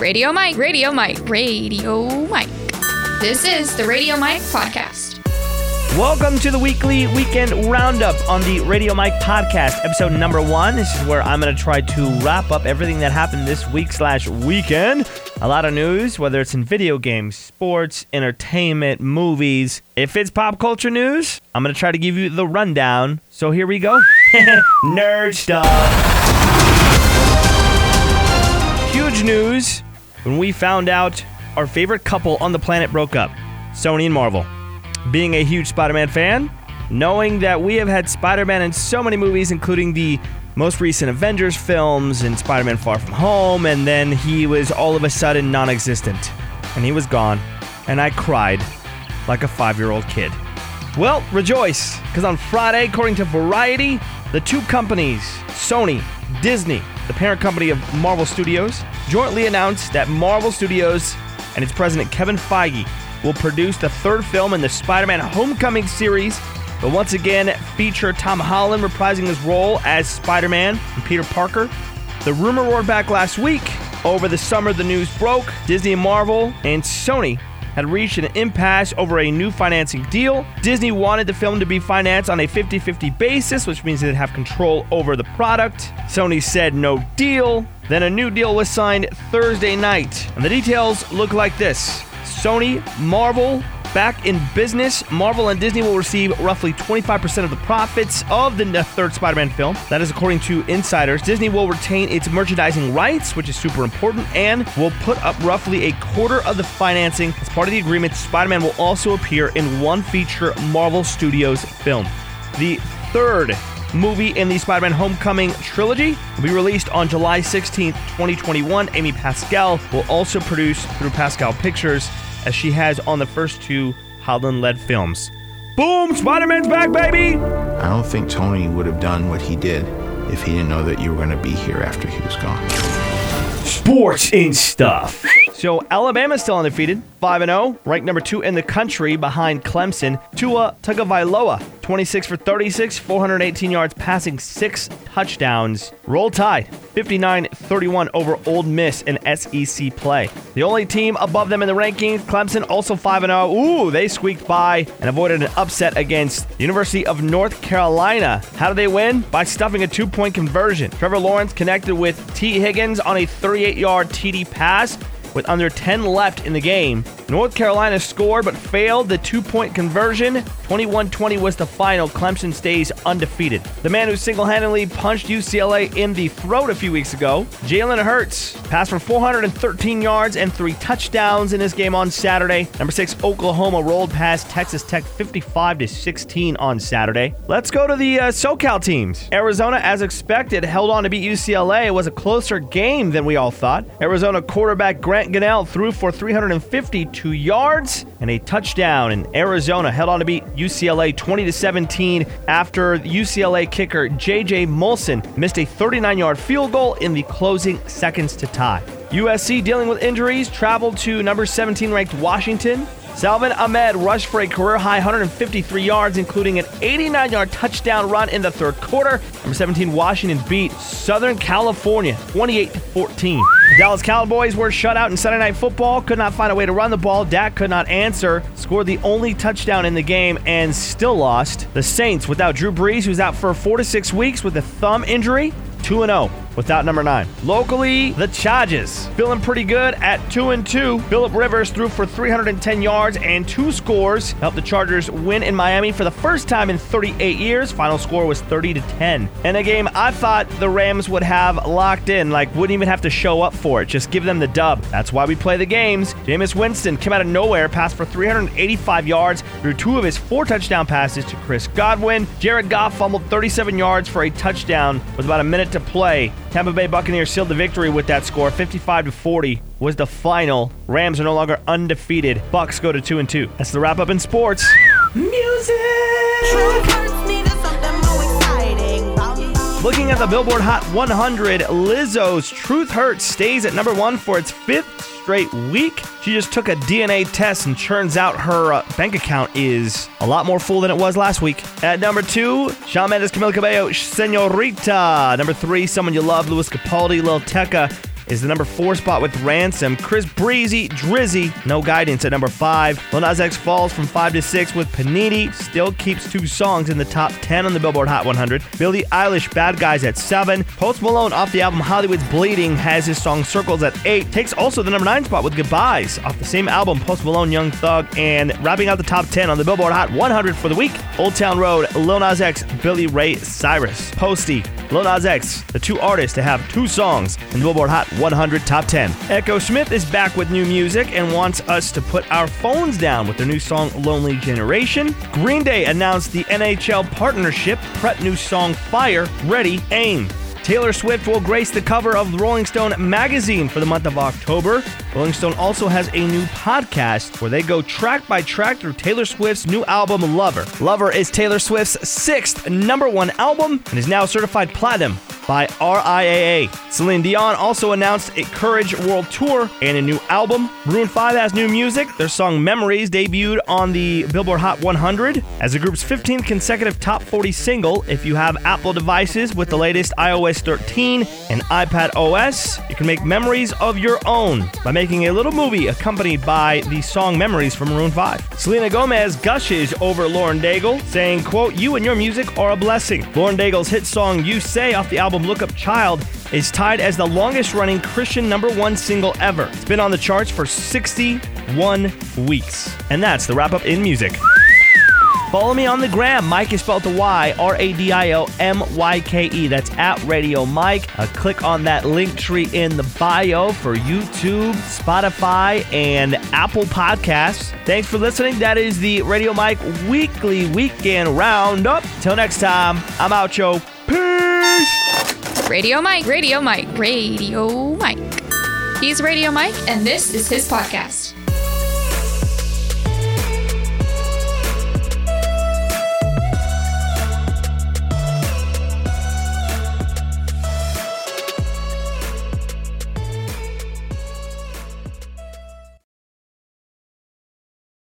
Radio Myke, Radio Myke, Radio Myke. This is the Radio Myke Podcast. Welcome to the weekly weekend roundup on the Radio Myke podcast, episode number one. This is where I'm going to try to wrap up everything that happened this week slash weekend. A lot of news, whether it's in video games, sports, entertainment, movies. If it's pop culture news, I'm going to try to give you the rundown. So here we go. Nerd stuff. Huge news when we found out our favorite couple on the planet broke up Sony and Marvel being a huge Spider Man fan, knowing that we have had Spider Man in so many movies, including the most recent Avengers films and Spider Man Far From Home, and then he was all of a sudden non existent. And he was gone. And I cried like a five year old kid. Well, rejoice, because on Friday, according to Variety, the two companies, Sony, Disney, the parent company of Marvel Studios, jointly announced that Marvel Studios and its president Kevin Feige will produce the third film in the Spider Man Homecoming series, but once again feature Tom Holland reprising his role as Spider Man and Peter Parker. The rumor roared back last week. Over the summer, the news broke. Disney and Marvel and Sony had reached an impasse over a new financing deal. Disney wanted the film to be financed on a 50 50 basis, which means they'd have control over the product. Sony said no deal. Then a new deal was signed Thursday night. And the details look like this Sony, Marvel, back in business. Marvel and Disney will receive roughly 25% of the profits of the third Spider Man film. That is according to insiders. Disney will retain its merchandising rights, which is super important, and will put up roughly a quarter of the financing. As part of the agreement, Spider Man will also appear in one feature Marvel Studios film. The third movie in the Spider Man Homecoming trilogy will be released on July 16th, 2021. Amy Pascal will also produce through Pascal Pictures as she has on the first two Holland led films. Boom! Spider Man's back, baby! I don't think Tony would have done what he did if he didn't know that you were going to be here after he was gone. Sports and stuff. So Alabama's still undefeated, 5 0, ranked number two in the country behind Clemson. Tua Tagovailoa 26 for 36, 418 yards, passing six touchdowns. Roll Tide, 59 31 over Ole Miss in SEC play. The only team above them in the rankings, Clemson, also 5 0. Ooh, they squeaked by and avoided an upset against University of North Carolina. How did they win? By stuffing a two point conversion. Trevor Lawrence connected with Tee Higgins on a 38 yard TD pass with under 10 left in the game. North Carolina scored but failed the two point conversion. 21 20 was the final. Clemson stays undefeated. The man who single handedly punched UCLA in the throat a few weeks ago, Jalen Hurts, passed for 413 yards and three touchdowns in this game on Saturday. Number six, Oklahoma rolled past Texas Tech 55 to 16 on Saturday. Let's go to the uh, SoCal teams. Arizona, as expected, held on to beat UCLA. It was a closer game than we all thought. Arizona quarterback Grant Gunnell threw for 352 yards and a touchdown, and Arizona held on to beat UCLA 20 to 17 after UCLA kicker JJ Molson missed a 39-yard field goal in the closing seconds to tie. USC dealing with injuries traveled to number 17 ranked Washington Salvon Ahmed rushed for a career high 153 yards, including an 89 yard touchdown run in the third quarter. Number 17, Washington beat Southern California 28 14. The Dallas Cowboys were shut out in Sunday Night Football, could not find a way to run the ball. Dak could not answer, scored the only touchdown in the game, and still lost. The Saints, without Drew Brees, who's out for four to six weeks with a thumb injury, 2 0 without number 9. Locally, the Chargers feeling pretty good at 2 and 2. Philip Rivers threw for 310 yards and two scores, helped the Chargers win in Miami for the first time in 38 years. Final score was 30 to 10. In a game I thought the Rams would have locked in, like wouldn't even have to show up for it, just give them the dub. That's why we play the games. Jameis Winston came out of nowhere, passed for 385 yards threw two of his four touchdown passes to Chris Godwin. Jared Goff fumbled 37 yards for a touchdown with about a minute to play. Tampa Bay Buccaneers sealed the victory with that score. 55 to 40 was the final. Rams are no longer undefeated. Bucks go to 2 and 2. That's the wrap up in sports. Music. Looking at the Billboard Hot 100, Lizzo's Truth Hurts stays at number 1 for its 5th straight week. She just took a DNA test and turns out her uh, bank account is a lot more full than it was last week. At number two, Shawn Mendes, Camila Cabello, Senorita. Number three, Someone You Love, Lewis Capaldi, Lil Tecca, is the number four spot with Ransom. Chris Breezy, Drizzy, No Guidance at number five. Lil Nas X falls from five to six with Panini, still keeps two songs in the top 10 on the Billboard Hot 100. Billie Eilish, Bad Guys at seven. Post Malone off the album Hollywood's Bleeding has his song Circles at eight. Takes also the number nine spot with Goodbyes off the same album, Post Malone, Young Thug, and wrapping out the top 10 on the Billboard Hot 100 for the week. Old Town Road, Lil Nas X, Billy Ray Cyrus. Posty, Lil Nas X, the two artists to have two songs in the Billboard Hot 100 Top 10. Echosmith is back with new music and wants us to put our phones down with their new song Lonely Generation. Green Day announced the NHL partnership, Prep new song Fire, Ready, Aim. Taylor Swift will grace the cover of Rolling Stone magazine for the month of October. Rolling Stone also has a new podcast where they go track by track through Taylor Swift's new album, Lover. Lover is Taylor Swift's sixth number one album and is now certified platinum by RIAA. Celine Dion also announced a Courage World Tour and a new album. Maroon 5 has new music. Their song Memories debuted on the Billboard Hot 100 as the group's 15th consecutive top 40 single. If you have Apple devices with the latest iOS 13 and iPad OS, you can make memories of your own by making a little movie accompanied by the song Memories from Maroon 5. Selena Gomez gushes over Lauren Daigle, saying, quote, You and your music are a blessing. Lauren Daigle's hit song You Say off the album Look Up Child is tied as the longest running Christian number one single ever. It's been on the charts for 61 weeks. And that's the wrap up in music. Follow me on the gram. Myke is spelled the Y, R A D I O M Y K E. That's at Radio Myke. Uh, click on that Linktree in the bio for YouTube, Spotify, and Apple Podcasts. Thanks for listening. That is the Radio Myke weekly weekend roundup. Till next time, I'm out, yo. Radio Myke, Radio Myke, Radio Myke. He's Radio Myke, and this is his podcast.